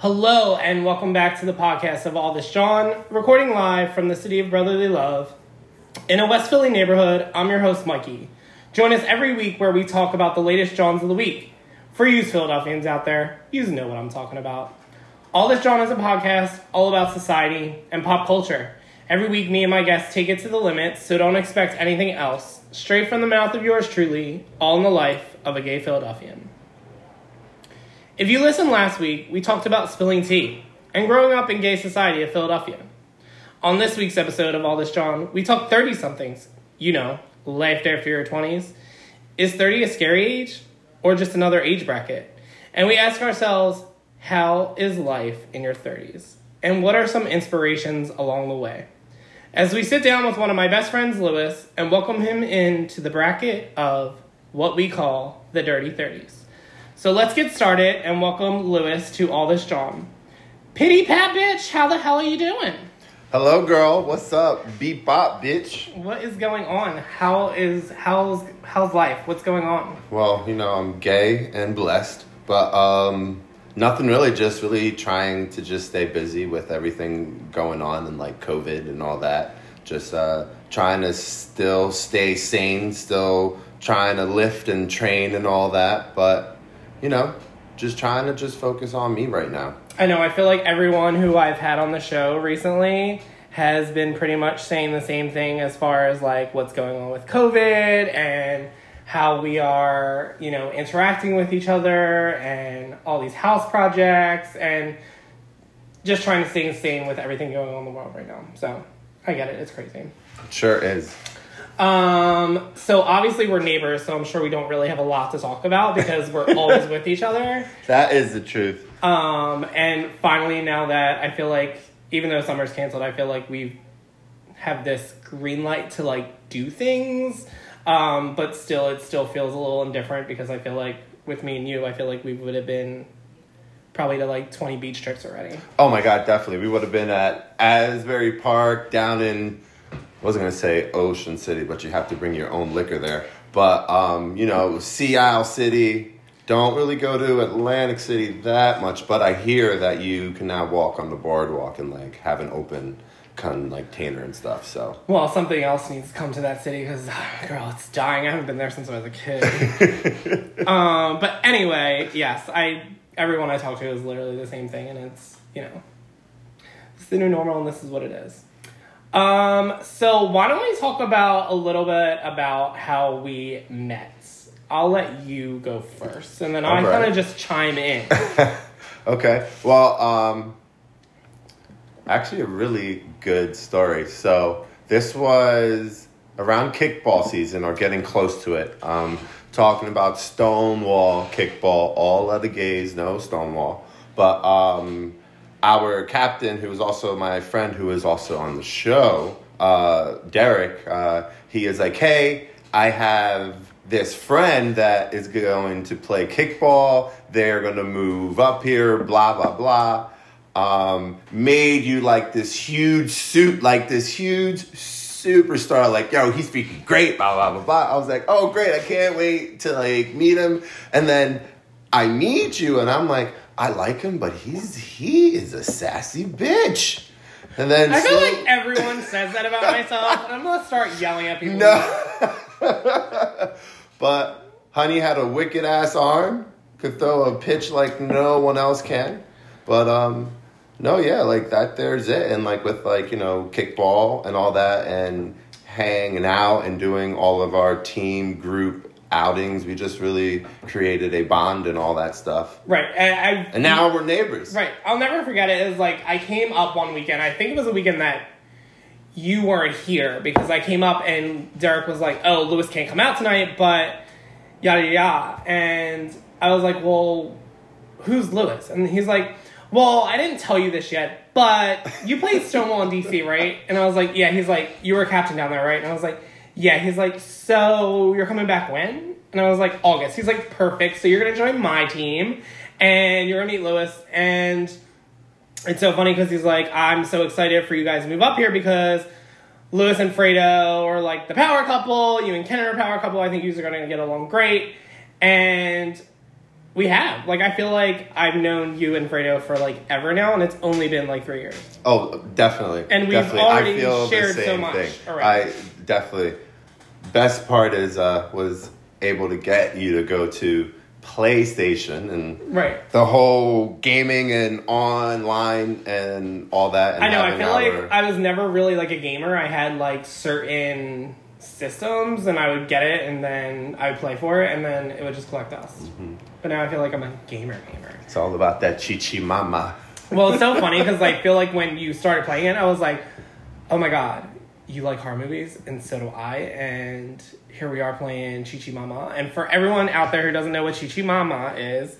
Hello, and welcome back to the podcast of All This Jawn, recording live from the city of brotherly love. In a West Philly neighborhood, I'm your host, Mikey. Join us every week where we talk about the latest Johns of the week. For you Philadelphians out there, you know what I'm talking about. All This Jawn is a podcast all about society and pop culture. Every week, me and my guests take it to the limit, so don't expect anything else. Straight from the mouth of yours truly, all in the life of a gay Philadelphian. If you listened last week, we talked about spilling tea and growing up in gay society of Philadelphia. On this week's episode of All This Jawn, we talk 30 somethings. You know, life after your 20s. Is 30 a scary age or just another age bracket? And we ask ourselves, how is life in your 30s? And what are some inspirations along the way? As we sit down with one of my best friends, Lewis, and welcome him into the bracket of what we call the Dirty 30s. So let's get started and welcome Lewis to All This Jawn. Pity Pat bitch, how the hell are you doing? Hello, girl. What's up? Beep bop, bitch. What is going on? How is how's how's life? What's going on? Well, you know, I'm gay and blessed, but um, nothing really. Just really trying to just stay busy with everything going on and like COVID and all that. Just uh, trying to still stay sane, still trying to lift and train and all that, but you know, just trying to just focus on me right now. I know. I feel like everyone who I've had on the show recently has been pretty much saying the same thing as far as like what's going on with COVID and how we are, you know, interacting with each other and all these house projects and just trying to stay sane with everything going on in the world right now. So I get it. It's crazy. It sure is. Um, so obviously we're neighbors, so I'm sure we don't really have a lot to talk about because we're always with each other. That is the truth. Um, and finally, now that I feel like, even though summer's canceled, I feel like we have this green light to like do things. Um, but still, it still feels a little indifferent because I feel like with me and you, I feel like we would have been probably to like 20 beach trips already. Oh my god, definitely. We would have been at Asbury Park down in wasn't gonna say Ocean City, but you have to bring your own liquor there. But um, you know, Sea Isle City. Don't really go to Atlantic City that much, but I hear that you can now walk on the boardwalk and like have an open kind like tanner and stuff. So well, something else needs to come to that city because girl, it's dying. I haven't been there since I was a kid. um, but anyway, yes, I everyone I talk to is literally the same thing, and it's you know, it's the new normal, and this is what it is. Um, so why don't we talk about a little bit about how we met? I'll let you go first, and then I kind of just chime in. okay. Well, um, actually, a really good story. So this was around kickball season, or getting close to it. Um, talking about Stonewall kickball. All of the gays know Stonewall, but um, our captain, who is also my friend, who is also on the show, uh, Derek, uh, he is like, hey, I have this friend that is going to play kickball. They're going to move up here, blah, blah, blah. Um, made you like this huge suit, like this huge superstar. Like, yo, he's speaking great, blah, blah, blah, blah. I was like, oh, great. I can't wait to like meet him. And then I meet you, and I'm like, I like him, but he's he is a sassy bitch. And then I feel so, like everyone says that about myself, and I'm gonna start yelling at people. No, but Honey had a wicked ass arm, could throw a pitch like no one else can. But um, no, yeah, like that. There's it, and like with like you know kickball and all that, and hanging out and doing all of our team group outings. We just really created a bond and all that stuff. Right. And, I, and now we're neighbors. Right. I'll never forget it. It was like I came up one weekend. I think it was a weekend that you weren't here because I came up and Derek was like, "Oh, Lewis can't come out tonight," but yada yada. And I was like, "Well, who's Lewis?" And he's like, "Well, I didn't tell you this yet, but you played Stonewall in DC, right?" And I was like, "Yeah." He's like, "You were captain down there, right?" And I was like yeah, he's like, so you're coming back when? And I was like, August. He's like, perfect. So you're gonna join my team, and you're gonna meet Lewis. And it's so funny because he's like, I'm so excited for you guys to move up here because Lewis and Fredo are like the power couple. You and Ken are a power couple. I think you are gonna get along great. And We have. Like, I feel like I've known you and Fredo for like ever now, and it's only been like three years. Oh, definitely. And we've definitely. already I feel shared so much thing. already. I definitely. Best part is uh was able to get you to go to PlayStation and Right. the whole gaming and online and all that. And I know. I feel our- like I was never really like a gamer. I had like certain systems, and I would get it, and then I would play for it, and then it would just collect dust. Mm-hmm. But now I feel like I'm a gamer gamer. it's all about that chichi mama. Well, it's so funny because I feel like when you started playing it, I was like, oh my god, you like horror movies, and so do I. And here we are playing Chi Chi Mama. And for everyone out there who doesn't know what Chi Chi Mama is,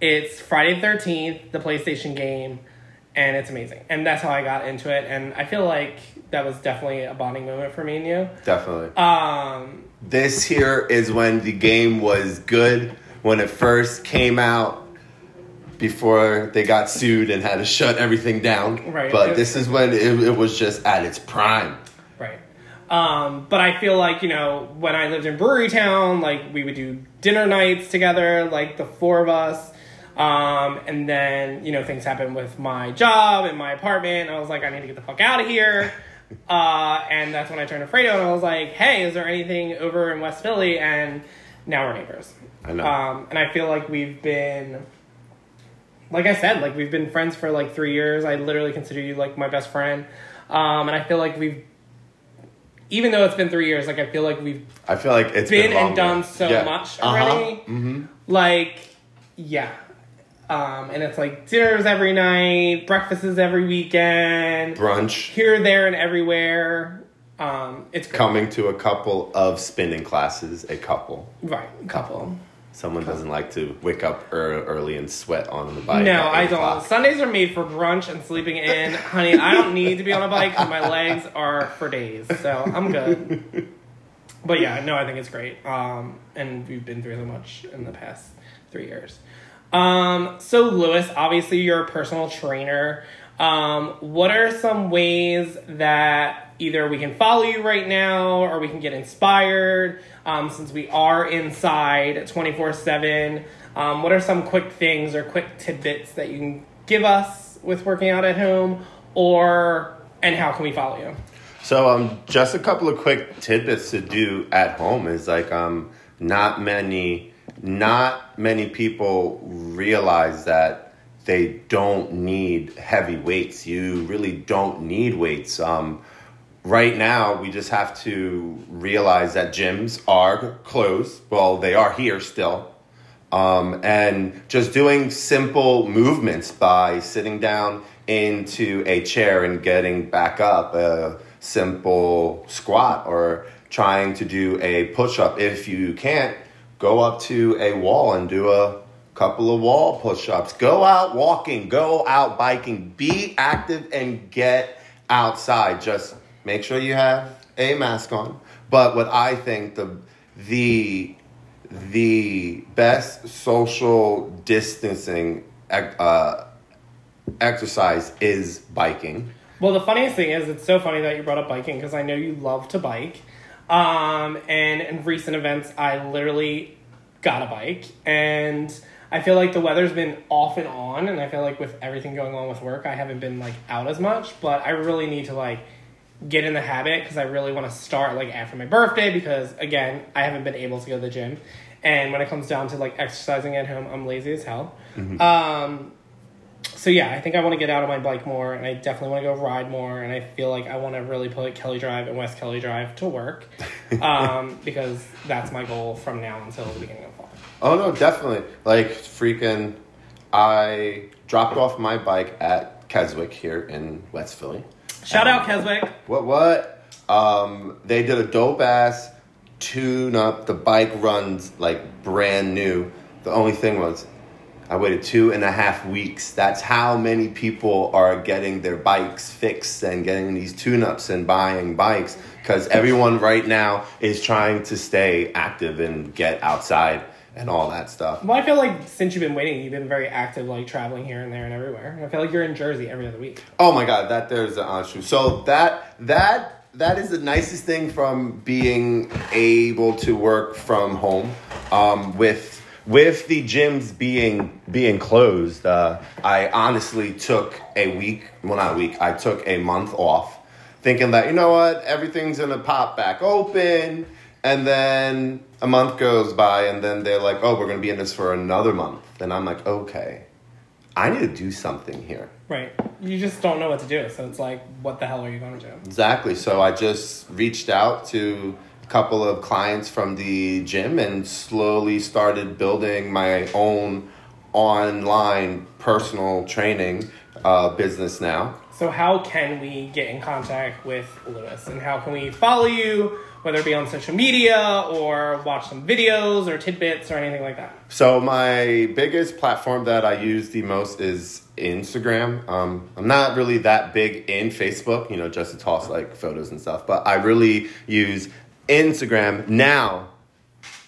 it's Friday the 13th, the PlayStation game, and it's amazing. And that's how I got into it. And I feel like that was definitely a bonding moment for me and you. Definitely. Um, this here is when the game was good when it first came out before they got sued and had to shut everything down. Right. But this is when it, it was just at its prime. Um, but I feel like, you know, when I lived in Brewery Town, like we would do dinner nights together, like the four of us. Um, and then, you know, things happened with my job and my apartment. And I was like, I need to get the fuck out of here. Uh, and that's when I turned to Fredo and I was like, hey, is there anything over in West Philly? And now we're neighbors. I know. Um, and I feel like we've been, like I said, like we've been friends for like three years. I literally consider you like my best friend. Um, and I feel like we've, even though it's been three years, like I feel like we've I feel like it's been been, and done so Yeah. much Uh-huh. already. Mhm. Like, yeah. Um, and it's like dinners every night, breakfasts every weekend, Brunch. here, there, and everywhere. Um, it's great. Coming to a couple of spinning classes, a couple. right, A couple. Someone doesn't like to wake up early and sweat on the bike. No, I don't. o'clock. Sundays are made for brunch and sleeping in. Honey, I don't need to be on a bike my legs are for days. So I'm good. But yeah, no, I think it's great. Um, and we've been through so much in the past three years. Um, so Lewis, obviously you're a personal trainer. Um, what are some ways that either we can follow you right now or we can get inspired um, since we are inside 24 7? Um, what are some quick things or quick tidbits that you can give us with working out at home or and how can we follow you? So um, just a couple of quick tidbits to do at home is like um, not many, not many people realize that they don't need heavy weights. You really don't need weights. Um, right now, we just have to realize that gyms are closed. Well, they are here still. Um, and just doing simple movements by sitting down into a chair and getting back up, a simple squat, or trying to do a push up. If you can't, go up to a wall and do a couple of wall push ups. Go out walking, go out biking, be active and get outside. Just make sure you have a mask on. But what I think the the the best social distancing uh, exercise is biking. Well, the funniest thing is, it's so funny that you brought up biking because I know you love to bike. Um, and in recent events, I literally got a bike, and I feel like the weather's been off and on, and I feel like with everything going on with work, I haven't been like out as much. But I really need to like get in the habit because I really want to start like after my birthday because again, I haven't been able to go to the gym, and when it comes down to like exercising at home, I'm lazy as hell. Um, so yeah, I think I want to get out on my bike more, and I definitely want to go ride more, and I feel like I want to really put Kelly Drive and West Kelly Drive to work, um, because that's my goal from now until the beginning of. Oh no, definitely. Like freaking, I dropped off my bike at Keswick here in West Philly. Shout out Keswick. What what? Um, they did a dope ass tune up. The bike runs like brand new. The only thing was, I waited two and a half weeks. That's how many people are getting their bikes fixed and getting these tune ups and buying bikes because everyone right now is trying to stay active and get outside and all that stuff. Well, I feel like since you've been waiting, you've been very active, like traveling here and there and everywhere. I feel like you're in Jersey every other week. Oh my god, that there's the honest truth. So that that that is the nicest thing from being able to work from home. Um, with with the gyms being being closed, uh, I honestly took a week. Well, not a week. I took a month off, thinking that you know what, everything's gonna pop back open, and then a month goes by, and then they're like, oh, we're gonna be in this for another month, and I'm like, okay, I need to do something here. Right. You just don't know what to do. So it's like, what the hell are you going to do? Exactly. So I just reached out to a couple of clients from the gym and slowly started building my own online personal training uh, business now. So, how can we get in contact with Lewis? And how can we follow you, whether it be on social media or watch some videos or tidbits or anything like that? So, my biggest platform that I use the most is Instagram. Um, I'm not really that big in Facebook, you know, just to toss like photos and stuff, but I really use Instagram. Now,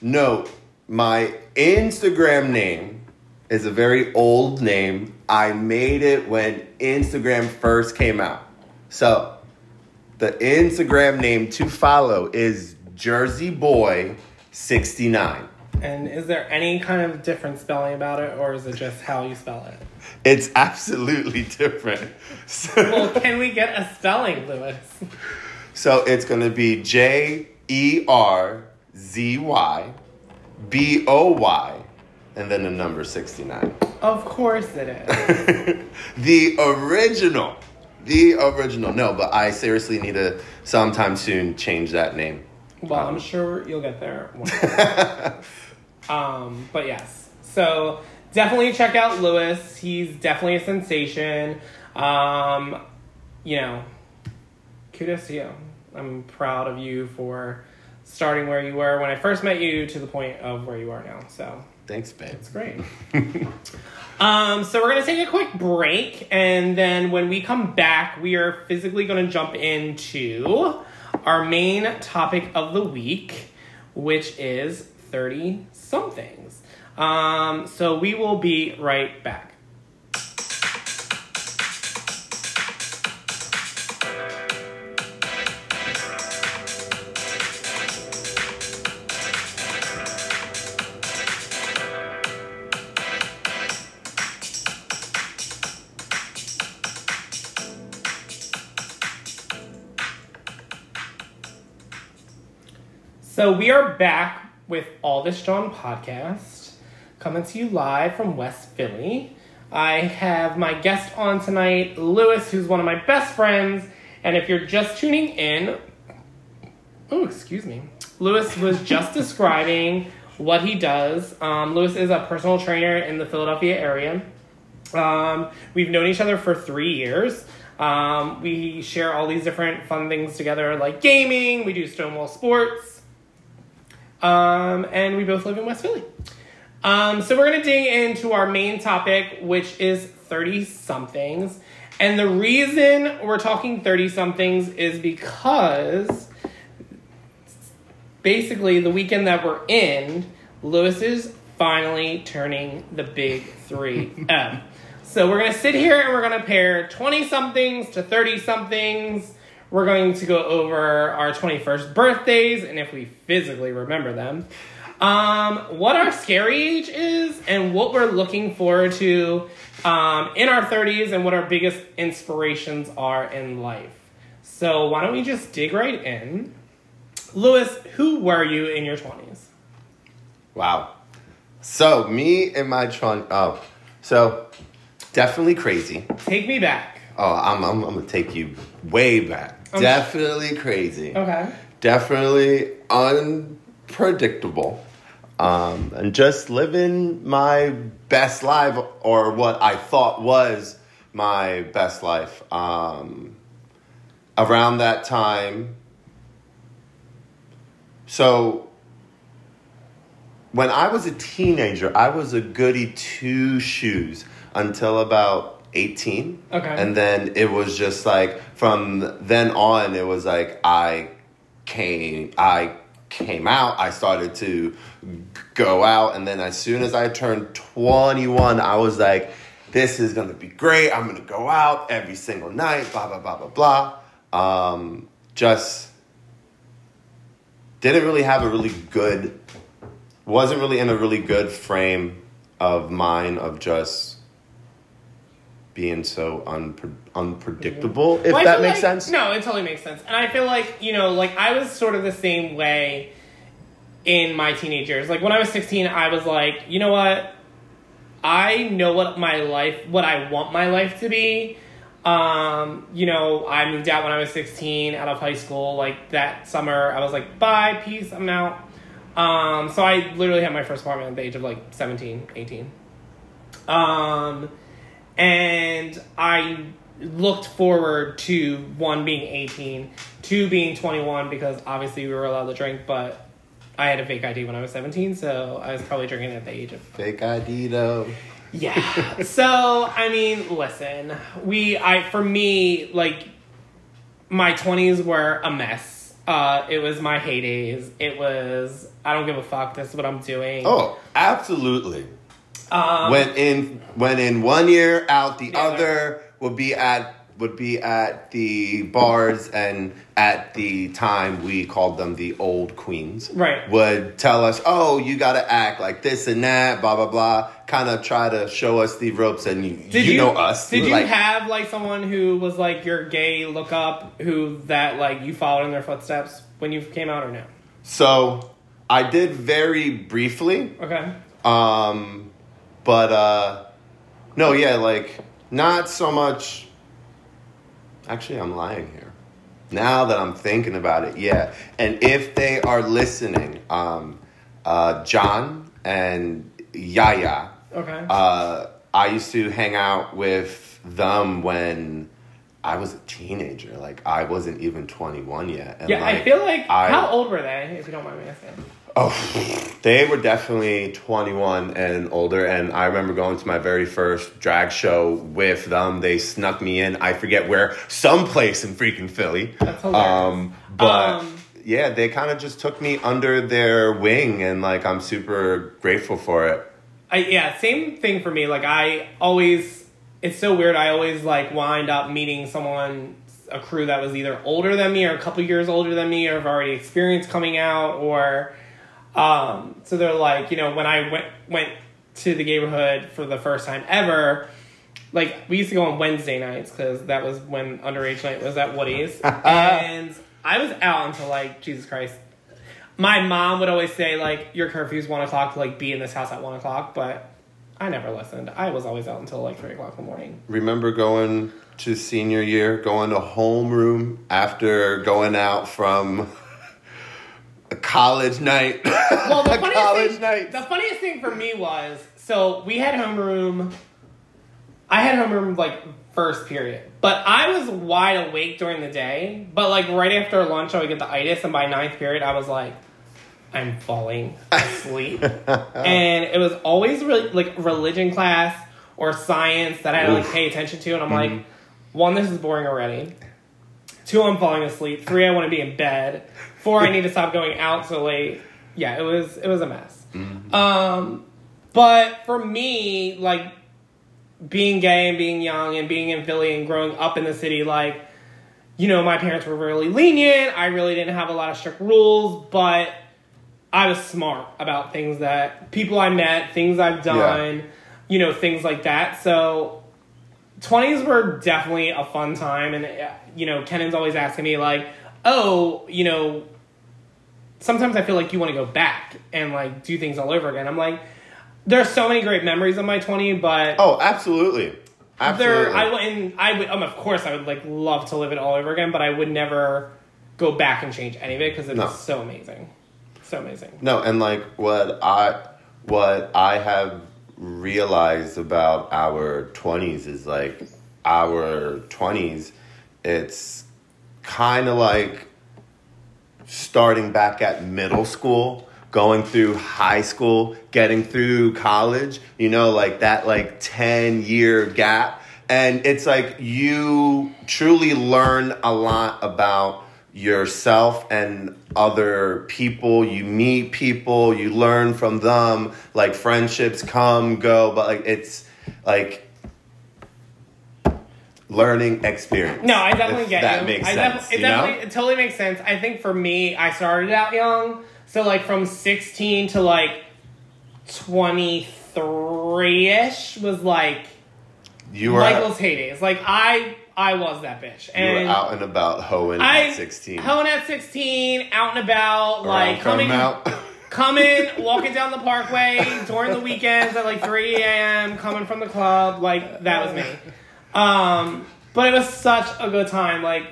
note my Instagram name is a very old name. I made it when Instagram first came out. So, the Instagram name to follow is Jersey Boy 69. And is there any kind of different spelling about it, or is it just how you spell it? It's absolutely different. So, Well, can we get a spelling, Lewis? so it's going to be J E R Z Y B O Y and then the number 69. Of course it is. the original. The original. No, but I seriously need to sometime soon change that name. Well, I'm sure you'll get there. um, but yes, so definitely check out Lewis. He's definitely a sensation. Um, you know, kudos to you. I'm proud of you for starting where you were when I first met you to the point of where you are now. So Thanks, babe. it's great. um, so we're gonna take a quick break, and then when we come back, we are physically gonna jump into our main topic of the week, which is thirty somethings. Um, so we will be right back. So we are back with All This Jawn podcast, coming to you live from West Philly. I have my guest on tonight, Lewis, who's one of my best friends. And if you're just tuning in, oh, excuse me, Lewis was just describing what he does. Um, Lewis is a personal trainer in the Philadelphia area. Um, we've known each other for three years. Um, we share all these different fun things together, like gaming. We do Stonewall Sports. Um, and we both live in West Philly. Um, so we're going to dig into our main topic, which is 30 somethings. And the reason we're talking 30 somethings is because basically the weekend that we're in, Lewis is finally turning the big 3M. so we're going to sit here and we're going to pair 20 somethings to 30 somethings. We're going to go over our 21st birthdays and if we physically remember them. Um, what our scary age is and what we're looking forward to um, in our 30s and what our biggest inspirations are in life. So, why don't we just dig right in? Lewis, who were you in your 20s? Wow. So, me and my trunk. Oh, so definitely crazy. Take me back. Oh, I'm, I'm, I'm going to take you way back. Definitely crazy. Okay. definitely unpredictable um, and just living my best life or what i thought was my best life um, around that time so when i was a teenager i was a goody two shoes until about 18 Okay. and then it was just like from then on it was like i came i came out. I started to go out. And then as soon as i turned 21 i was like this is going to be great. I'm going to go out every single night blah blah blah blah blah. Um, just didn't really have a really good wasn't really in a really good frame of mind of just being so unpre- unpredictable. If Well, that makes like- sense. No, it totally makes sense. And I feel like, you know, like I was sort of the same way in my teenage years. Like when I was 16, I was like, you know what? I know what my life, what I want my life to be. Um, you know, I moved out when I was 16 out of high school. Like that summer, I was like, bye, peace, I'm out. Um, so I literally had my first apartment at the age of like 17, 18. Um, and I looked forward to one being 18, two being 21 because obviously we were allowed to drink, but I had a fake ID when I was 17, so I was probably drinking at the age of Fake ID though. yeah. so I mean, listen, we I for me like my twenties were a mess. Uh, it was my heydays. It was I don't give a fuck. This is what I'm doing. Oh, absolutely. Um, when in when in one year out the Yeah. other would be at would be at the bars and at the time we called them the old queens Right. would tell us oh you got to act like this and that blah blah blah kind of try to show us the ropes and you, did you, you, know us Did you have like someone who was like your gay look up who that like you followed in their footsteps when you came out or no? so I did very briefly Okay. Um, but uh, no, yeah, like not so much. Actually, I'm lying here. Now that I'm thinking about it, yeah. And if they are listening, um, uh, John and Yaya, Okay. uh, I used to hang out with them when I was a teenager. Like I wasn't even 21 yet. And yeah, I feel like I- how old were they? If you don't mind me asking. Oh, they were definitely 21 and older. And I remember going to my very first drag show with them. They snuck me in. I forget where, someplace in freaking Philly. That's hilarious. Um, but Um, yeah, they kind of just took me under their wing. And like, I'm super grateful for it. I yeah, same thing for me. Like I always, it's so weird. I always like wind up meeting someone, a crew that was either older than me or a couple years older than me, or have already experienced coming out, or um. So they're like, you know, when I went went to the neighborhood for the first time ever. Like we used to go on Wednesday nights because that was when underage night was at Woody's, and I was out until like Jesus Christ, my mom would always say like your curfew's one o'clock to like be in this house at one o'clock, but I never listened. I was always out until like three o'clock in the morning. Remember going to senior year, going to homeroom after going out from college night. Well, the college thing, night. the funniest thing for me was so we had homeroom. I had homeroom like first period, but I was wide awake during the day. But like right after lunch, I would get the itis, and by ninth period, I was like, I'm falling asleep. and it was always really like religion class or science that I had to like pay attention to, and I'm like, mm-hmm. one, this is boring already. Two, I'm falling asleep. Three, I want to be in bed. Four, I need to stop going out so late. Yeah, it was it was a mess. Um, but for me, like being gay and being young and being in Philly and growing up in the city, like you know, my parents were really lenient. I really didn't have a lot of strict rules, but I was smart about things that people I met, things I've done, you know, things like that. So 20s were definitely a fun time and uh, you know Kenan's always asking me like oh you know sometimes i feel like you want to go back and like do things all over again i'm like there's so many great memories of my 20 but oh, absolutely. Absolutely. there i wouldn't i would um, of course i would like love to live it all over again but i would never go back and change any of it because it No. was so amazing so amazing No, and like what I what I have realized about our 20s is like our 20s it's kind of like starting back at middle school going through high school getting through college you know like that like 10 year gap. And it's like you truly learn a lot about yourself and other people. You meet people you learn from them. Like friendships come go but like it's like learning experience No, I definitely get that you. makes I sense def- it you know? it totally makes sense. I think for me, I started out young, so like from sixteen to like 23 ish was like You were Michael's heydays. Like I I was that bitch. you And were out and about hoeing I at sixteen. Hoeing at 16, out and about, like coming out. coming, walking down the parkway during the weekends at like 3 a.m., coming from the club. Like, that was me. Um, but it was such a good time. Like,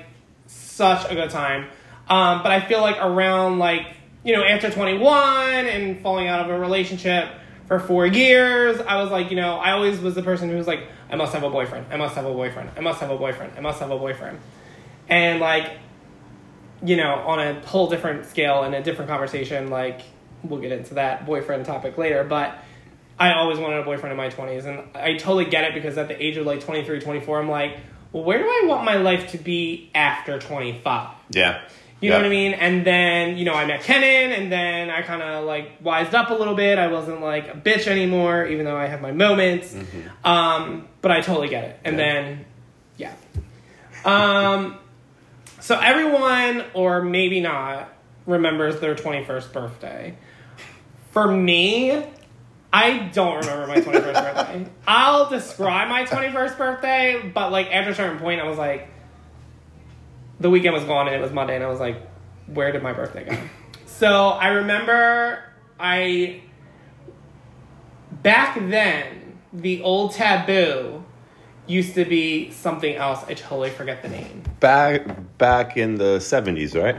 such a good time. Um, but I feel like around, like, you know, after 21 and falling out of a relationship for four years, I was like, you know, I always was the person who was like, I must have a boyfriend. I must have a boyfriend. I must have a boyfriend. I must have a boyfriend. And, like, you know, on a whole different scale and a different conversation, like we'll get into that boyfriend topic later, but I always wanted a boyfriend in my 20s and I totally get it because at the age of like 23, 24, I'm like, well, where do I want my life to be after 25? yeah. You know what I mean? And then, you know, I met Kenan and then I kind of like wised up a little bit. I wasn't like a bitch anymore, even though I had my moments. Um, but I totally get it. And Yeah. then, yeah. Um, so everyone, or maybe not, remembers their 21st birthday. For me, I don't remember my 21st birthday. I'll describe my 21st birthday, but like after a certain point, I was like, the weekend was gone and it was Monday, and I was like, where did my birthday go? so I remember I, back then, the old taboo used to be something else. I totally forget the name. Back back in the seventies, right?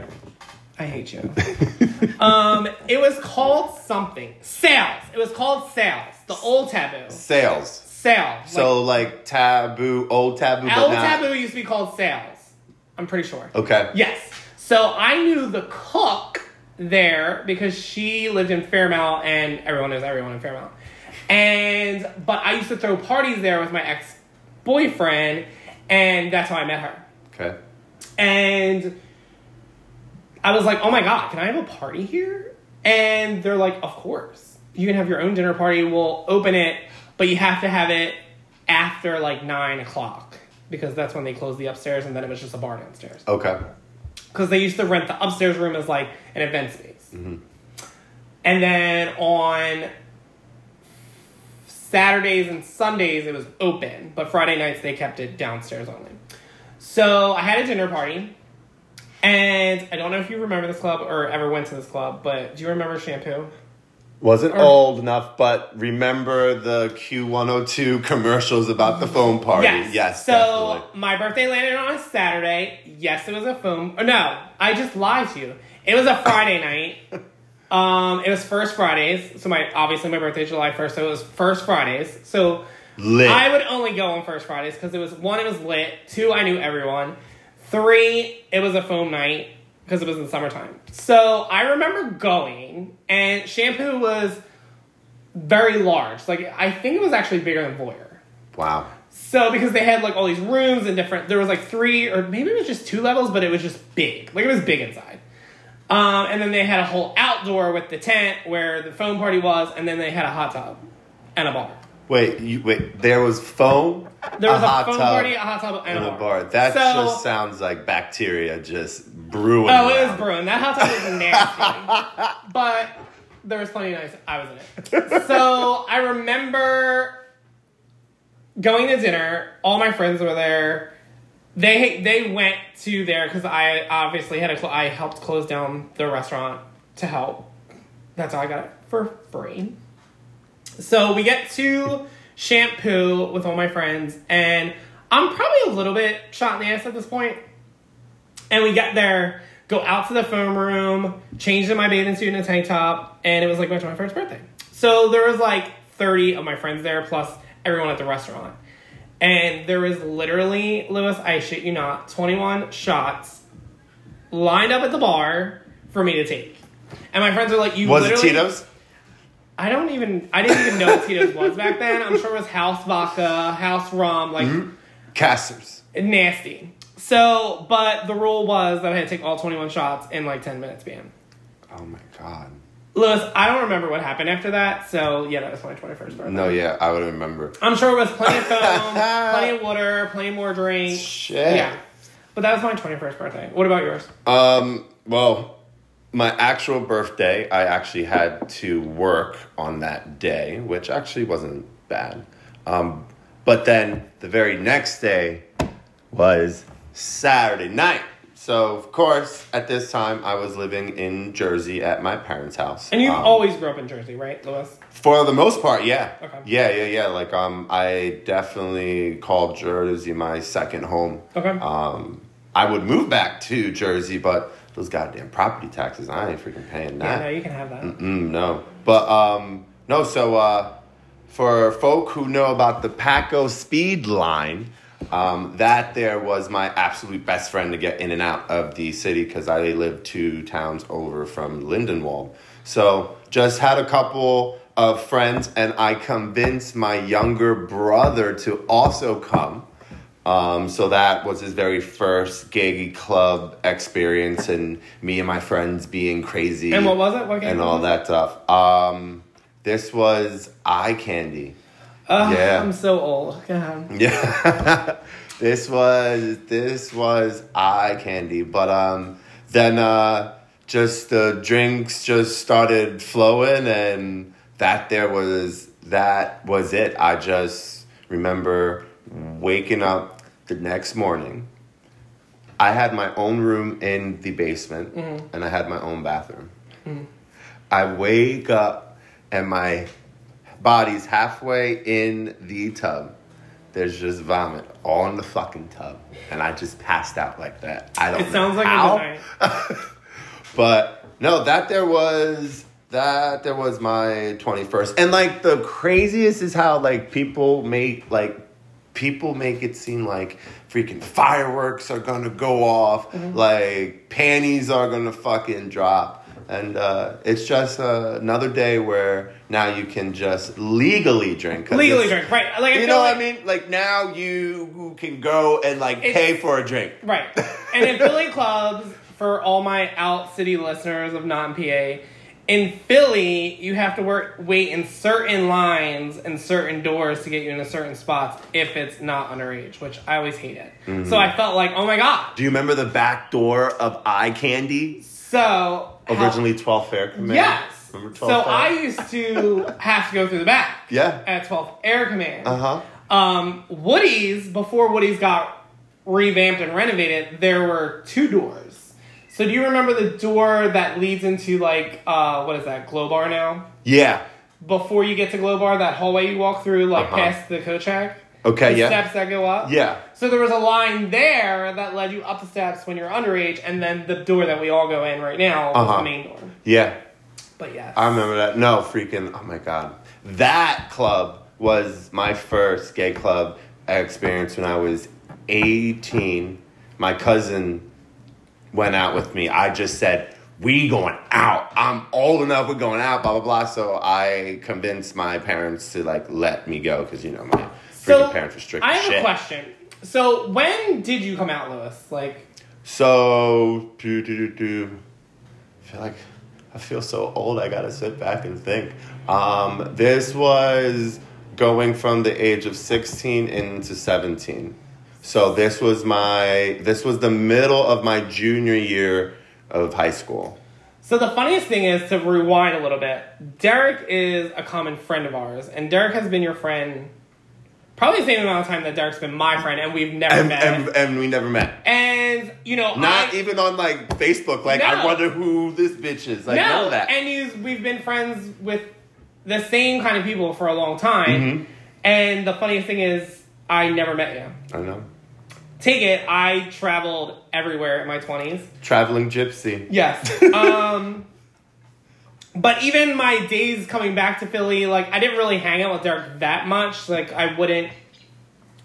I hate you. um, it was called something. Sales. It was called sales. The old taboo. Sales. Sales. So like taboo, old taboo, but old not. taboo used to be called sales. I'm pretty sure. Okay. Yes. So I knew the cook there because she lived in Fairmount and everyone knows everyone in Fairmount. And but I used to throw parties there with my ex boyfriend and that's how I met her. Okay. And I was like, oh my God, can I have a party here? And they're like, of course. You can have your own dinner party. We'll open it, but you have to have it after like nine o'clock because that's when they close the upstairs and then it was just a bar downstairs. Okay. Because they used to rent the upstairs room as like an event space. Mm-hmm. And then on Saturdays and Sundays it was open, but Friday nights they kept it downstairs only. So I had a dinner party, and I don't know if you remember this club or ever went to this club, but do you remember Shampoo? Wasn't Or- old enough, but remember the Q102 commercials about the phone party. Yes. Yes, so definitely. my birthday landed on a Saturday. Yes, it was a. Or no, I just lied to you. It was a Friday night. Um, it was first Fridays. So my obviously my birthday is July first, so it was first Fridays. So Lit. I would only go on first Fridays because it was one, it was lit. Two, I knew everyone. Three, it was a foam night because it was in summertime. So I remember going, and shampoo was very large. Like I think it was actually bigger than Voyeur. wow. So because they had like all these rooms and different, there was like three or maybe it was just two levels, but it was just big. Like it was big inside. Um, and then they had a whole outdoor with the tent where the foam party was, and then they had a hot tub and a bar. Wait, you, wait. There was foam. There was a, hot phone tub, party, a hot tub, and, a a bar. That So- just sounds like bacteria just brewing. Oh, it was brewing. That hot tub was nasty. but there was plenty of nice. I was in it. So I remember going to dinner. All my friends were there. They they went to there because I obviously had a cl- I helped close down the restaurant to help. That's how I got it for free. So we get to shampoo with all my friends, and I'm probably a little bit shot in the ass at this point. And we get there, go out to the foam room, changed in my bathing suit and a tank top, and it was like my 21st birthday. So there was like 30 of my friends there, plus everyone at the restaurant. And there was literally, Lewis, I shit you not, 21 shots lined up at the bar for me to take. And my friends are like, you Was it literally. Tito's? I don't even, I didn't even know what Tito's was back then. I'm sure it was house vodka, house rum, like Casters. nasty. So, but the rule was that I had to take all 21 shots in like 10 minutes span. Oh my god. Lewis, I don't remember what happened after that. So, yeah, that was my 21st birthday. No, yeah, I would remember. I'm sure it was plenty of foam, plenty of water, plenty more drink. Shit. Yeah. But that was my 21st birthday. What about yours? Um. Well, my actual birthday, I actually had to work on that day, which actually wasn't bad. Um, but then the very next day was Saturday night. So, of course, at this time, I was living in Jersey at my parents' house. And you Um, always grew up in Jersey, right, Lewis? For the most part, yeah. Okay. Yeah, yeah, yeah. Like, um, I definitely called Jersey my second home. Okay. Um, I would move back to Jersey, but those goddamn property taxes, I ain't freaking paying that. yeah, no, you can have that. Mm, no. But um no, so uh for folk who know about the PATCO speed line, um, that there was my absolute best friend to get in and out of the city because I live two towns over from Lindenwold. So just had a couple of friends and I convinced my younger brother to also come. Um, so that was his very first gay club experience, and me and my friends being crazy And what was it? What and all that stuff. Um, this was eye candy. Yeah. I'm so old. Go ahead. Yeah, this was this was eye candy. But um, then uh, just the drinks just started flowing, and that there was that was it. I just remember waking up the next morning. I had my own room in the basement, and I had my own bathroom. I wake up, and my body's halfway in the tub. There's just vomit all in the fucking tub, and I just passed out like that. I don't. Know. It sounds like how, but no, that there was that there was my twenty first, and like the craziest is how like people make like people make it seem like freaking fireworks are gonna go off, Mm-hmm. like panties are gonna fucking drop. And uh, it's just uh, another day where now you can just legally drink. Legally drink, right? Like I you know like, what I mean? Like now you can go and like pay for a drink. Right. And in Philly clubs, for all my out city listeners of non PA, in Philly, you have to work wait in certain lines and certain doors to get you into certain spots if it's not underage, which I always hate it. Mm-hmm. So I felt like, oh my god. Do you remember the back door of eye candy? So how- Originally 12th Air Command? Yes. Remember So 12th Air? I used to have to go through the back. Yeah. At 12 Air Command. Uh huh. Um, Woody's, before Woody's got revamped and renovated, there were two doors. So do you remember the door that leads into like uh what is that, Glow Bar now? Yeah. Before you get to Glow Bar, that hallway you walk through, like Uh-huh. past the check? Okay, the yeah. steps that go up? Yeah. So there was a line there that led you up the steps when you're underage, and then the door that we all go in right now was Uh-huh. the main door. Yeah. But yes. I remember that. No, freaking, oh my God. That club was my first gay club experience when I was 18. My cousin went out with me. I just said, we going out. I'm old enough. We're going out. Blah blah blah. So I convinced my parents to like let me go because you know my freaking so parents were strict. I have shit. a question. So when did you come out, Lewis? Like So do do do do. I feel like I feel so old. I gotta sit back and think. Um, this was going from the age of sixteen into seventeen. So this was my this was the middle of my junior year of high school. So the funniest thing is to rewind a little bit. Derek is a common friend of ours, and Derek has been your friend probably the same amount of time that Derek's been my friend, and we've never And, met. and, and we never met. And, you know, Not I, even on like Facebook. Like I wonder who this bitch is. Like no, none of that. and he's, we've been friends with the same kind of people for a long time. Mm-hmm. And the funniest thing is, I never met you. I know. Take it, I traveled everywhere in my twenties. Traveling gypsy. Yes. um, but even my days coming back to Philly, like I didn't really hang out with Derek that much. Like I wouldn't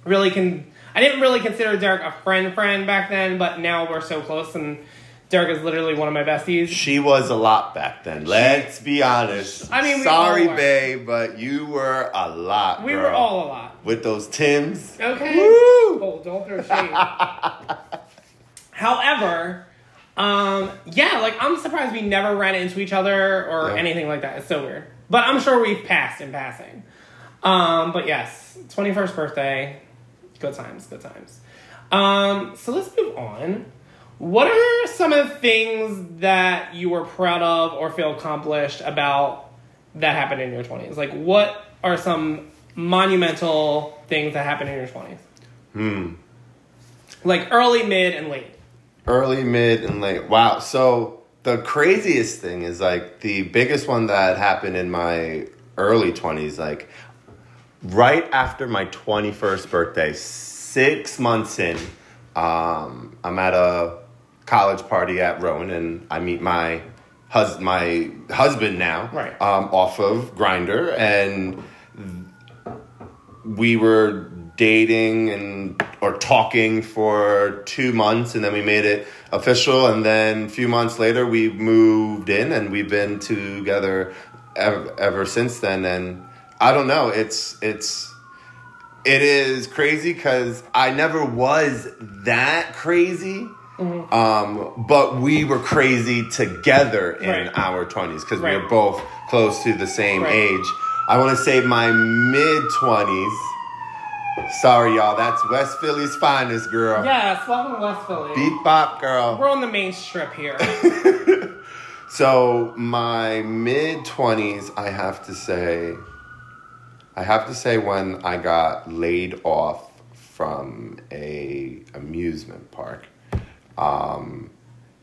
really con. I didn't really consider Derek a friend friend back then, but now we're so close, and Derek is literally one of my besties. She was a lot back then. Let's be honest. I mean, we sorry, all were. babe, but you were a lot. We girl. were all a lot. with those Tims. Okay. Woo! Oh, don't throw shade. However, um, yeah, like I'm surprised we never ran into each other or Yeah. anything like that. It's so weird. But I'm sure we've passed in passing. Um, but yes, 21st birthday, good times, good times. Um, so let's move on. What are some of the things that you were proud of or feel accomplished about that happened in your 20s? Like, what are some monumental things that happened in your 20s? Hmm. Like early, mid, and late. Early, mid, and late. Wow. So the craziest thing is like the biggest one that happened in my early 20s, like right after my 21st birthday, six months in, um, I'm at a college party at Rowan and I meet my hus- my husband now Right. um, off of Grindr and we were dating and or talking for two months and then we made it official and then a few months later we moved in and we've been together ever, ever since then and i don't know it's it's it is crazy because i never was that crazy um, but we were crazy together in Right. our 20s because we Right. were both close to the same Right. age I want to say my mid 20s. Sorry, y'all. That's West Philly's finest, girl. Yes, welcome West Philly. Beat bop, girl. We're on the main strip here. So my mid 20s, I have to say, I have to say when I got laid off from a amusement park, um,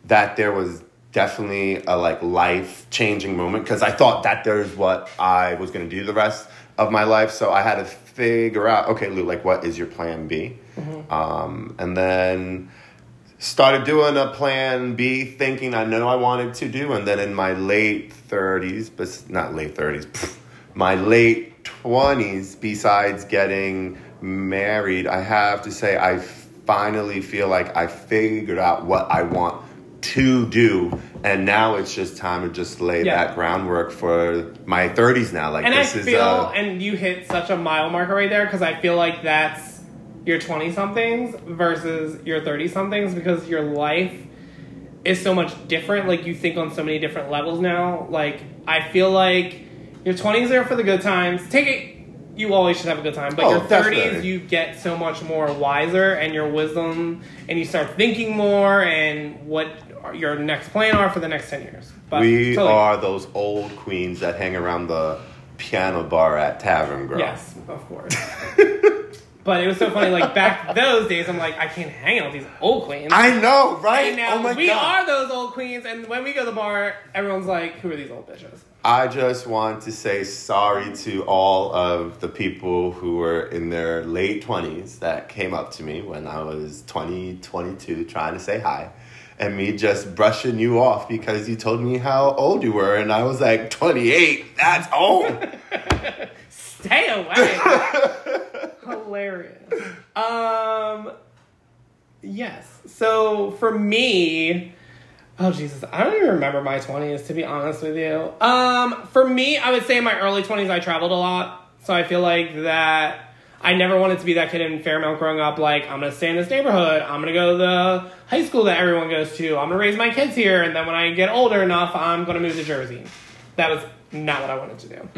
that there was definitely a like life changing moment because I thought that there's what I was going to do the rest of my life. So I had to figure out, okay, Lou, like what is your plan B? Um, and then started doing a plan B, thinking I know I wanted to do, and then in my late thirties, but not late thirties, my late twenties. Besides getting married, I have to say I finally feel like I figured out what I want to do, and now it's just time to just lay Yeah. that groundwork for my thirties now. Like and I this is feel, uh, and you hit such a mile marker right there because I feel like that's your 20 somethings versus your 30 somethings because your life is so much different. Like you think on so many different levels now. Like I feel like your 20s are for the good times. Take it. You always should have a good time, but Oh, your 30s you get so much more wiser and your wisdom, and you start thinking more and what your next plan are for the next 10 years. But we totally- are those old queens that hang around the piano bar at Tavern Girl. Yes, of course. but it was so funny. Like back those days, I'm like, I can't hang out with these old queens. I know, right? and oh now oh my we god. are those old queens, and when we go to the bar, everyone's like, "Who are these old bitches?" I just want to say sorry to all of the people who were in their late 20s that came up to me when I was 20, 22, trying to say hi. And me just brushing you off because you told me how old you were. And I was like, 28? That's old. Stay away. Hilarious. Um, yes. So for me, oh Jesus, I don't even remember my twenties to be honest with you. Um, for me, I would say in my early twenties, I traveled a lot, so I feel like that. I never wanted to be that kid in Fairmount growing up. Like, I'm gonna stay in this neighborhood. I'm gonna go to the high school that everyone goes to. I'm gonna raise my kids here, and then when I get older enough, I'm gonna move to Jersey. That was not what I wanted to do.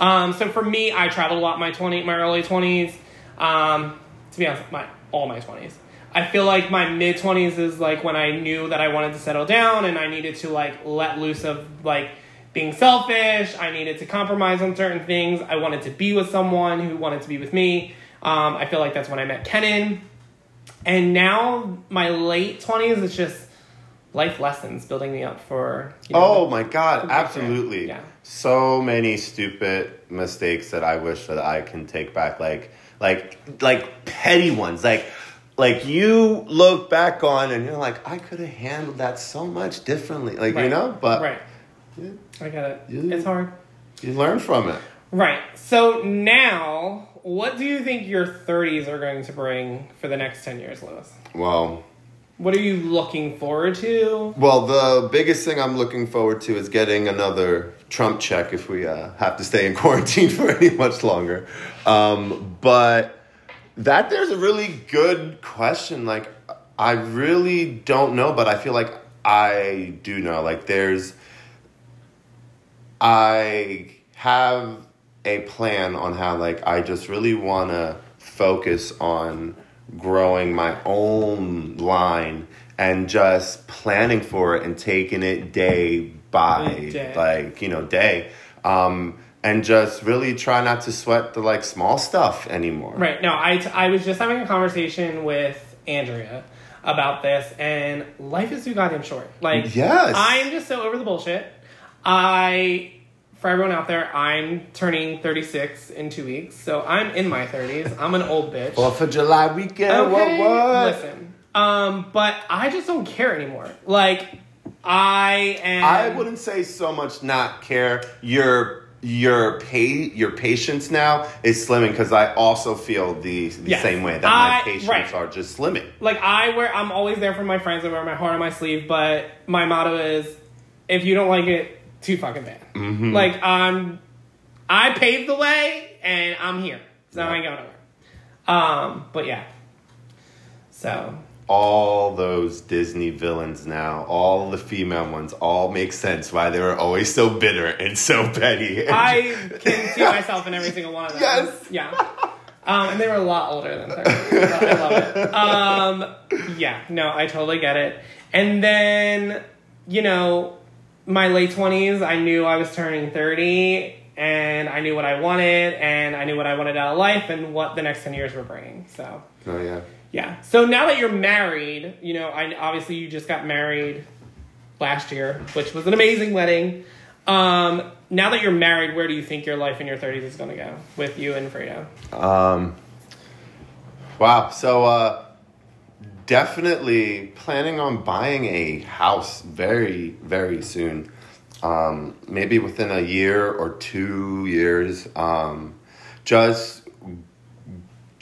Um, so for me, I traveled a lot in my twenty, my early twenties. Um, to be honest, my all my twenties. I feel like my mid twenties is like when I knew that I wanted to settle down and I needed to like let loose of like being selfish. I needed to compromise on certain things. I wanted to be with someone who wanted to be with me. Um, I feel like that's when I met Kenan. And now my late twenties, it's just life lessons building me up for. You know, oh my God, absolutely. yeah. So many stupid mistakes that I wish that I can take back. Like, like, like petty ones. Like, like you look back on and you're like, I could have handled that so much differently. Like, you know, but right. I get it. Yeah. It's hard. you learn from it. Right. So now, what do you think your 30s are going to bring for the next 10 years, Lewis? Well, What are you looking forward to? well, the biggest thing I'm looking forward to is getting another Trump check if we uh, have to stay in quarantine for any much longer. Um, but that there's a really good question. Like, I really don't know, but I feel like I do know. Like, there's, I have a plan on how, like, I just really want to focus on growing my own line and just planning for it and taking it day by Day. like you know day um and just really try not to sweat the like small stuff anymore Right. No, I, t- I was just having a conversation with Andrea about this, and life is too goddamn short. Like, Yes. I'm just so over the bullshit. I, for everyone out there, I'm turning 36 in two weeks, so I'm in my 30s. I'm an old bitch. Fourth of July weekend. Okay, What what? Listen, um, but I just don't care anymore. Like, I am. I wouldn't say so much not care. Your your pay your patience now is slimming because I also feel the, the Yes. same way that my I- patience right. are just slimming. like I wear I'm always there for my friends. I wear my heart on my sleeve, but my motto is if you don't like it, too fucking bad. Mm-hmm. Like I'm I paved the way and I'm here. So I ain't going nowhere. Um, but yeah. So All those Disney villains now, all the female ones, all make sense why they were always so bitter and so petty. I can see myself in every single one of them. Yes. Yeah. Um, and they were a lot older than 30. but I love it. Um, yeah, no, I totally get it. And then, you know, my late 20s, I knew I was turning 30 and I knew what I wanted and I knew what I wanted out of life and what the next 10 years were bringing. So, oh yeah. Yeah. So now that you're married, you know, I obviously you just got married last year, which was an amazing wedding. Um, now that you're married, where do you think your life in your 30s is going to go with you and Fredo? Um, wow. So, uh, definitely planning on buying a house very, very soon. Um, maybe within a year or two years. Um, just,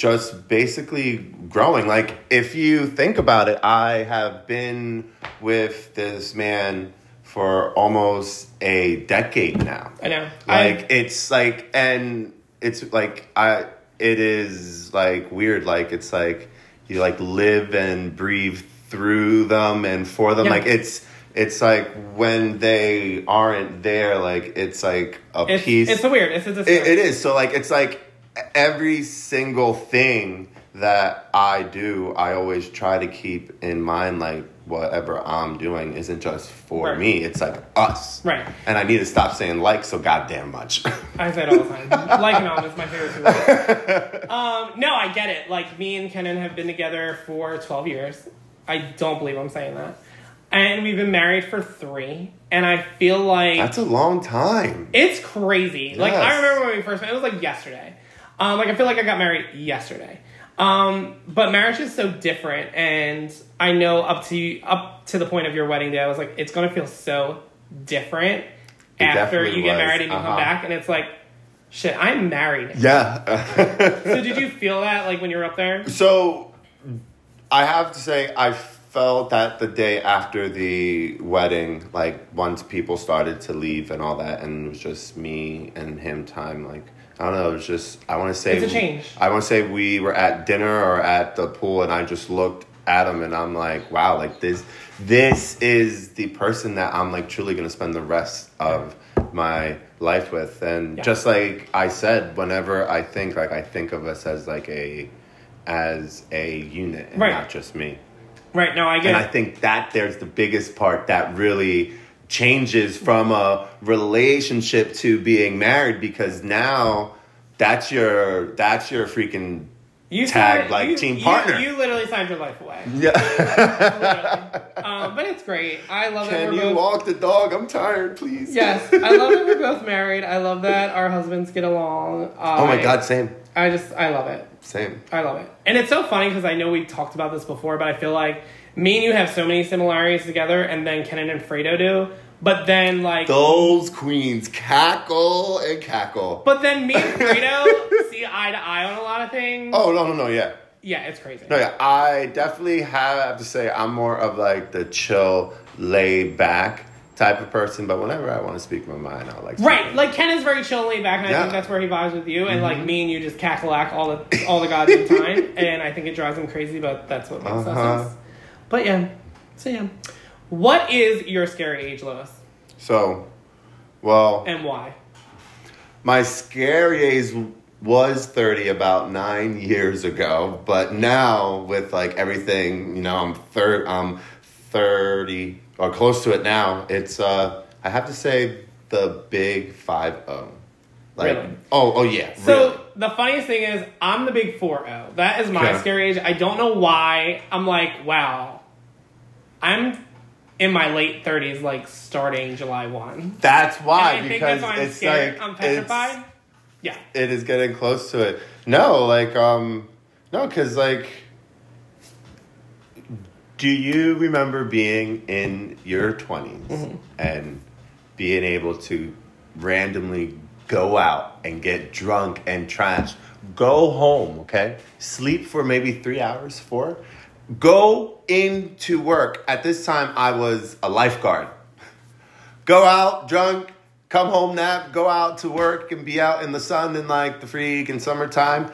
just basically growing. Like, if you think about it, I have been with this man for almost a decade now I know. like I, it's like and it's like i it is like weird like it's like you like live and breathe through them and for them Yeah. like it's it's like when they aren't there like it's like a it's, piece it's weird. It's a it, it is so like it's like every single thing that i do i always try to keep in mind like whatever i'm doing isn't just for Right. me it's like us Right. and i need to stop saying like so goddamn much I say it all the time. like and on is my favorite two words. Um, no, I get it. Like me and Kenan have been together for 12 years. I don't believe I'm saying that. And we've been married for three. And I feel like that's a long time It's crazy. Like I remember when we first met. It was like yesterday. Um, like I feel like I got married yesterday. Um, but marriage is so different, and I know up to up to the point of your wedding day, I was like, it's gonna feel so different It after you get was. married and you come Uh-huh. back, and it's like, shit, I'm married. yeah So did you feel that like when you were up there? So, I have to say, I felt that the day after the wedding, like once people started to leave and all that, and it was just me and him time. Like I don't know, it was just I want to say It's a change. I want to say we were at dinner or at the pool, and I just looked at him, and I'm like, wow, like this, this is the person that I'm like truly gonna spend the rest of my life with, and Yeah. just like I said, whenever I think, like I think of us as like a as a unit and Right. not just me. Right. No, I get And it. I think that there's the biggest part that really changes from a relationship to being married because now that's your that's your freaking you tag, like, you- team partner. You, literally signed your life away. yeah. Um, but it's great. I love that Can we're you both walk the dog? I'm tired, please. Yes, I love that we're both married. I love that our husbands get along. Oh my god, same. I just I love it. Same. I love it, and it's so funny because I know we talked about this before, but I feel like me and you have so many similarities together, and then Kenan and Fredo do. But then like, Those queens cackle and cackle. but then me and Fredo see eye to eye on a lot of things. Oh no no no yeah. Yeah, it's crazy. No, yeah, I definitely have to say I'm more of like the chill, laid back type of person. But whenever I want to speak my mind, I like Right, speaking. like Ken is very chill and laid back, and I think that's where he vibes with you. And Mm-hmm. like me and you just cackalack all the all the goddamn time, and I think it drives him crazy. But that's what makes Uh-huh. us. But yeah, so yeah, what is your scary age, Lois, So, well, and why? my scary age, was 30 about nine years ago, but now with like everything, you know, I'm third, I'm 30 or close to it now. It's, uh, I have to say the big 5 0. Like, Really? oh, oh yeah. So really. the funniest thing is, I'm the big 4 0. That is my scary age. I don't know why. I'm like, wow. I'm in my late 30s, like starting July 1. That's why, And I think because that's why I'm it's scared. like, I'm it's, petrified. Yeah. it is getting close to it. No, like um no, cuz like do you remember being in your 20s Mm-hmm. and being able to randomly go out and get drunk and trash? Go home, okay? Sleep for maybe 3 hours, 4. Go into work. At this time I was a lifeguard go out drunk, come home nap, go out to work and be out in the sun in like the freak freaking summertime.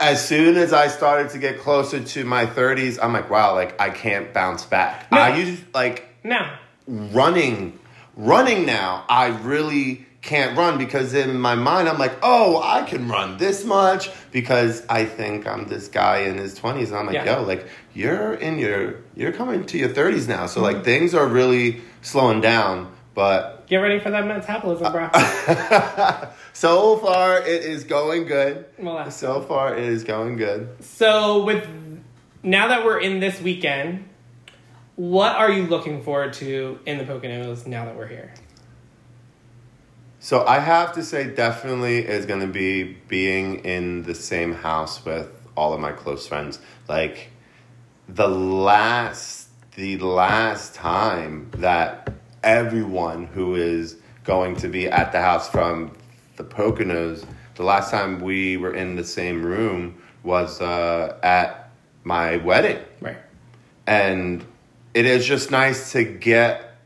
As soon as I started to get closer to my 30s, I'm like, wow, like I can't bounce back. No. I use like Now, running, running now, I really can't run because in my mind I'm like, oh, I can run this much because I think I'm this guy in his 20s. And I'm like, Yeah. yo, like you're in your, you're coming to your 30s now. So Mm-hmm. like things are really slowing down. But get ready for that metabolism, bro. so far it is going good. Well, So far it is going good. So with now that we're in this weekend, what are you looking forward to in the Poconos now that we're here? So I have to say, definitely is going to be being in the same house with all of my close friends. Like the last, the last time that everyone who is going to be at the house from the Poconos, the last time we were in the same room was uh, at my wedding Right. and it is just nice to get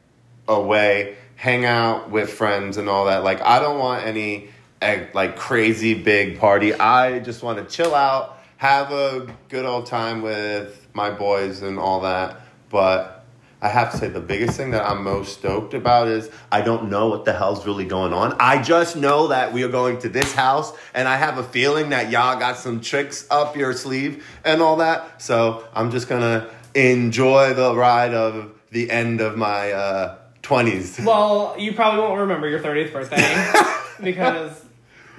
away, hang out with friends and all that. Like I don't want any eh, like crazy big party. I just want to chill out, have a good old time with my boys and all that. But I have to say the biggest thing that I'm most stoked about is I don't know what the hell's really going on. I just know that we are going to this house and I have a feeling that y'all got some tricks up your sleeve and all that. So I'm just gonna enjoy the ride of the end of my uh, 20s. Well, you probably won't remember your 30th birthday because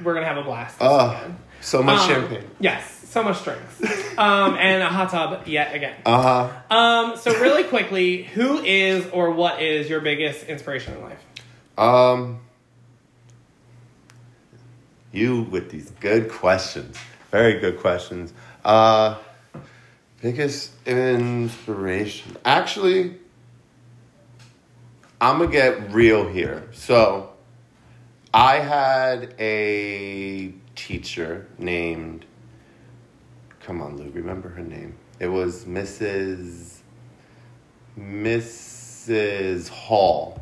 we're gonna have a blast. Oh, weekend. so much Um, champagne. Yes, so much drinks, um, and a hot tub yet again. Uh huh. Um, so really quickly, who is or what is your biggest inspiration in life? Um, you with these good questions, very good questions. Uh, biggest inspiration, actually, I'm gonna get real here. So, I had a teacher named. Come on, Lou. Remember her name? It was Mrs. Mrs. Hall.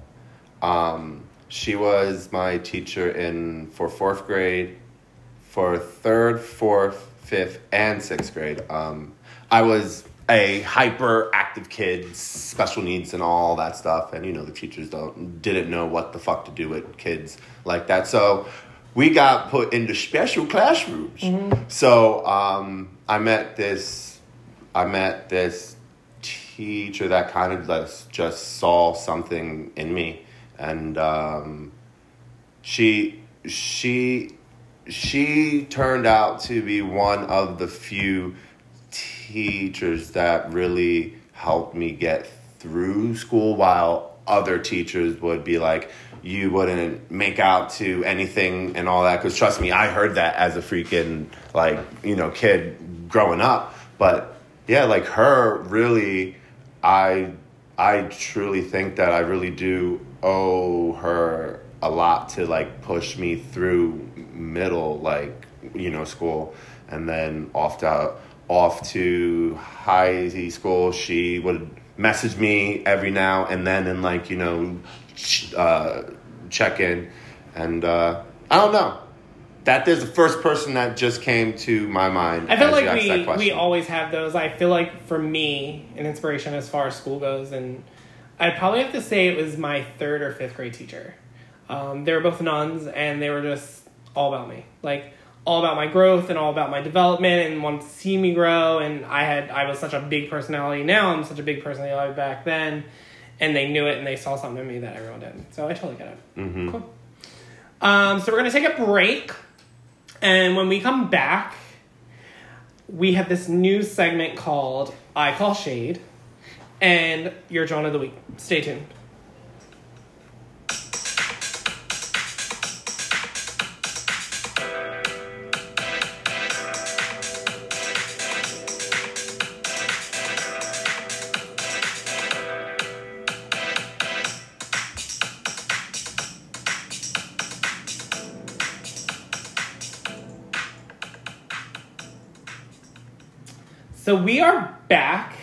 Um, she was my teacher in for fourth grade, for third, fourth, fifth, and sixth grade. Um, I was a hyperactive kid, special needs and all that stuff, and you know the teachers don't didn't know what the fuck to do with kids like that. So we got put into special classrooms. So um, I met this, I met this teacher that kind of just, just saw something in me and um, she she she turned out to be one of the few teachers that really helped me get through school while other teachers would be like you wouldn't make out to anything and all that. Because trust me i heard that as a freaking like you know kid growing up. But yeah like her really i i truly think that i really do owe her a lot to like push me through middle like you know school. And then off to off to high school she would message me every now and then and like you know uh, check in and uh, i don't know that is the first person that just came to my mind I feel like we we always have those. I feel like for me, an inspiration as far as school goes, and I'd probably have to say it was my third or fifth grade teacher. Um, they were both nuns, and they were just all about me. Like all about my growth and all about my development and wanted to see me grow. And I had I was such a big personality. Now I'm such a big personality back then, and they knew it and they saw something in me that everyone didn't. So I totally get it. Mm-hmm. Cool. Um, so we're gonna take a break, and when we come back, we have this new segment called "I Call Shade," and your Jawn of the Week. Stay tuned. So we are back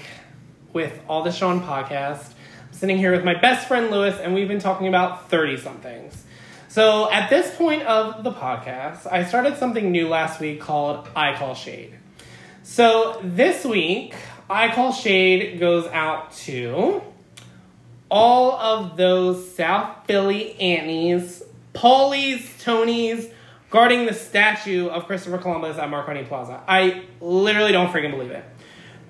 with All the Jawn podcast. I'm sitting here with my best friend Lewis, and we've been talking about 30 somethings. So at this point of the podcast, I started something new last week called I Call Shade. So this week, I Call Shade goes out to all of those South Philly Annies, Paulies, Tonys, guarding the statue of Christopher Columbus at Marconi Plaza. I literally don't freaking believe it.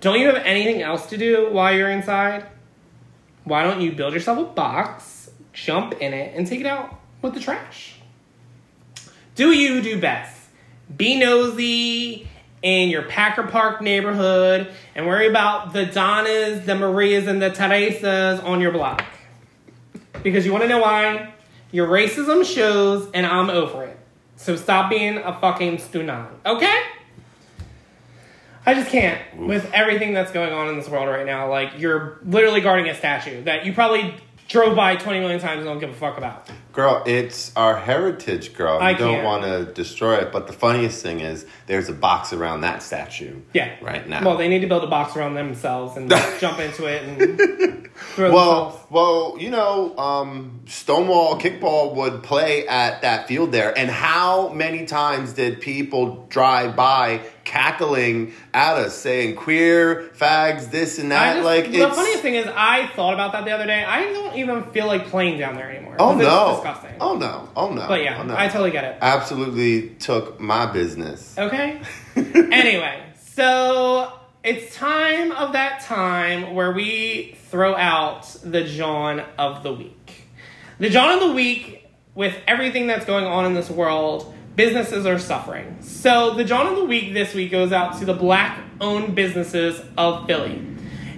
Don't you have anything else to do while you're inside? Why don't you build yourself a box, jump in it, and take it out with the trash? Do you do best? Be nosy in your Packer Park neighborhood and worry about the Donnas, the Marias, and the Teresas on your block. Because you want to know why? Your racism shows, and I'm over it. So stop being a fucking stunan, okay? I just can't with everything that's going on in this world right now. Like you're literally guarding a statue that you probably drove by 20 million times and don't give a fuck about. Girl, it's our heritage, girl. You I don't can't. want to destroy it. But the funniest thing is, there's a box around that statue. Yeah. Right now. Well, they need to build a box around themselves and jump into it and throw Well, themselves. well, you know, um, Stonewall Kickball would play at that field there, and how many times did people drive by cackling at us, saying "queer fags," this and that? just, like, the it's funniest thing is, I thought about that the other day. I don't even feel like playing down there anymore. Oh no, disgusting. oh no, oh no. but yeah, oh, no. I totally get it. absolutely took my business. Okay. anyway, so it's time of that time where we throw out the Jawn of the week. The Jawn of the week, with everything that's going on in this world, businesses are suffering. So the Jawn of the week this week goes out to the black owned businesses of Philly.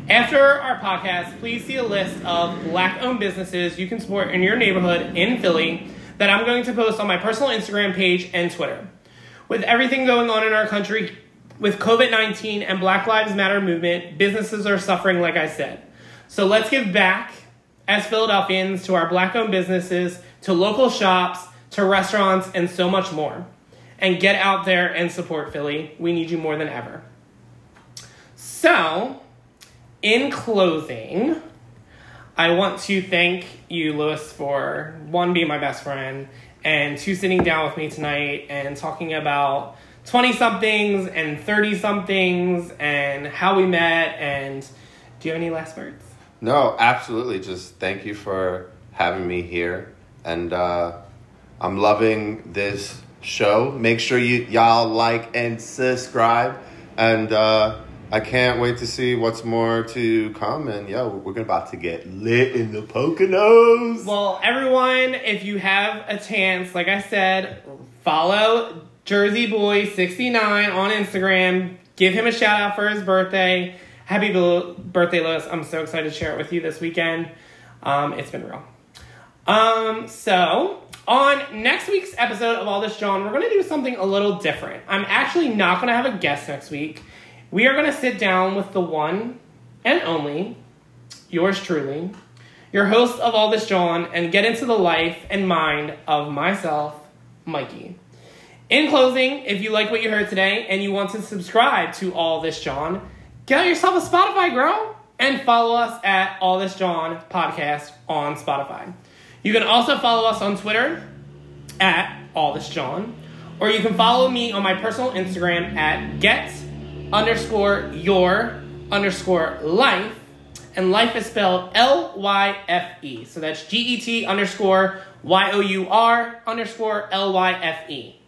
After our podcast, please see a list of black owned businesses you can support in your neighborhood in Philly that I'm going to post on my personal Instagram page and Twitter. With everything going on in our country with COVID 19 and Black Lives Matter movement, businesses are suffering, like I said. So let's give back as Philadelphians to our black owned businesses, to local shops, to restaurants, and so much more. And get out there and support Philly. We need you more than ever. So, in closing, I want to thank you, Lewis, for one, being my best friend, and two, sitting down with me tonight and talking about 20 somethings and 30 somethings and how we met. And do you have any last words? No, absolutely. Just thank you for having me here, and uh, I'm loving this show. Make sure you y'all like and subscribe, and uh, I can't wait to see what's more to come. And yeah, we're about to get lit in the Poconos. Well, everyone, if you have a chance, like I said, follow Jersey Boy 69 on Instagram. Give him a shout out for his birthday. Happy birthday, Lewis. I'm so excited to share it with you this weekend. Um, it's been real. Um, so on next week's episode of All This Jawn, we're gonna do something a little different. I'm actually not gonna have a guest next week. We are gonna sit down with the one and only, yours truly, your host of All This Jawn, and get into the life and mind of myself, Mikey. In closing, if you like what you heard today and you want to subscribe to All This Jawn, get yourself a Spotify, girl, and follow us at All This Jawn podcast on Spotify. You can also follow us on Twitter at All This Jawn, or you can follow me on my personal Instagram at get underscore your underscore life, and life is spelled L Y F E. So that's G E T underscore Y O U R underscore L Y F E.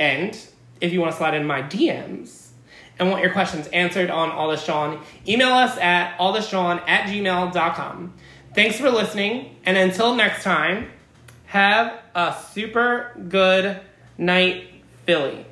And if you want to slide in my DMs and want your questions answered on All This Jawn, email us at allthisjawn at gmail.com. Thanks for listening, and until next time, have a super good night, Philly.